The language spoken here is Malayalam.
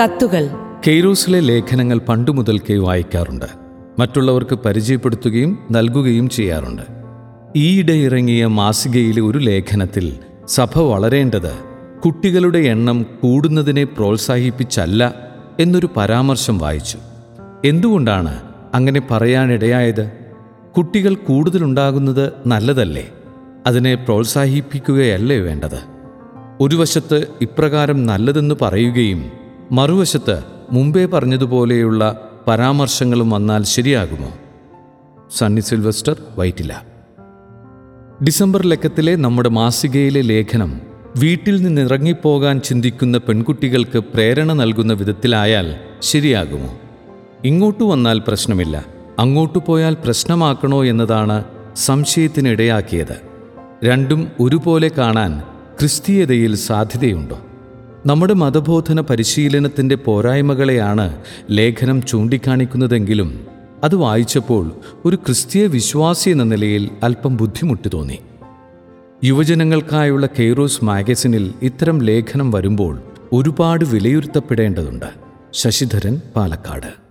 കത്തുകൾ. കെയ്റൂസിലെ ലേഖനങ്ങൾ പണ്ടു മുതൽക്കേ വായിക്കാറുണ്ട്. മറ്റുള്ളവർക്ക് പരിചയപ്പെടുത്തുകയും നൽകുകയും ചെയ്യാറുണ്ട്. ഈയിടെ ഇറങ്ങിയ മാസികയിലെ ഒരു ലേഖനത്തിൽ സഭ വളരേണ്ടത് കുട്ടികളുടെ എണ്ണം കൂടുന്നതിനെ പ്രോത്സാഹിപ്പിച്ചല്ല എന്നൊരു പരാമർശം വായിച്ചു. എന്തുകൊണ്ടാണ് അങ്ങനെ പറയാനിടയായത്? കുട്ടികൾ കൂടുതലുണ്ടാകുന്നത് നല്ലതല്ലേ? അതിനെ പ്രോത്സാഹിപ്പിക്കുകയല്ലേ വേണ്ടത്? ഒരു വശത്ത് ഇപ്രകാരം നല്ലതെന്ന് പറയുകയും മറുവശത്ത് മുമ്പേ പറഞ്ഞതുപോലെയുള്ള പരാമർശങ്ങളും വന്നാൽ ശരിയാകുമോ? Sunny Sylvester Vyttila. ഡിസംബർ ലക്കത്തിലെ നമ്മുടെ മാസികയിലെ ലേഖനം വീട്ടിൽ നിന്നിറങ്ങിപ്പോകാൻ ചിന്തിക്കുന്ന പെൺകുട്ടികൾക്ക് പ്രേരണ നൽകുന്ന വിധത്തിലായാൽ ശരിയാകുമോ? ഇങ്ങോട്ടു വന്നാൽ പ്രശ്നമില്ല. അങ്ങോട്ടു പോയാൽ പ്രശ്നമാക്കണോ എന്നതാണ് സംശയത്തിനിടയാക്കിയത്. രണ്ടും ഒരുപോലെ കാണാൻ ക്രിസ്തീയതയിൽ സാധ്യതയുണ്ടോ? നമ്മുടെ മതബോധന പരിശീലനത്തിന്റെ പോരായ്മകളെയാണ് ലേഖനം ചൂണ്ടിക്കാണിക്കുന്നതെങ്കിലും അത് വായിച്ചപ്പോൾ ഒരു ക്രിസ്തീയ വിശ്വാസി എന്ന നിലയിൽ അല്പം ബുദ്ധിമുട്ട് തോന്നി. യുവജനങ്ങൾക്കായുള്ള കെയ്റോസ് മാഗസിനിൽ ഇത്തരം ലേഖനം വരുമ്പോൾ ഒരുപാട് വിലയിരുത്തപ്പെടേണ്ടതുണ്ട്. ശശിധരൻ പാലക്കാട്.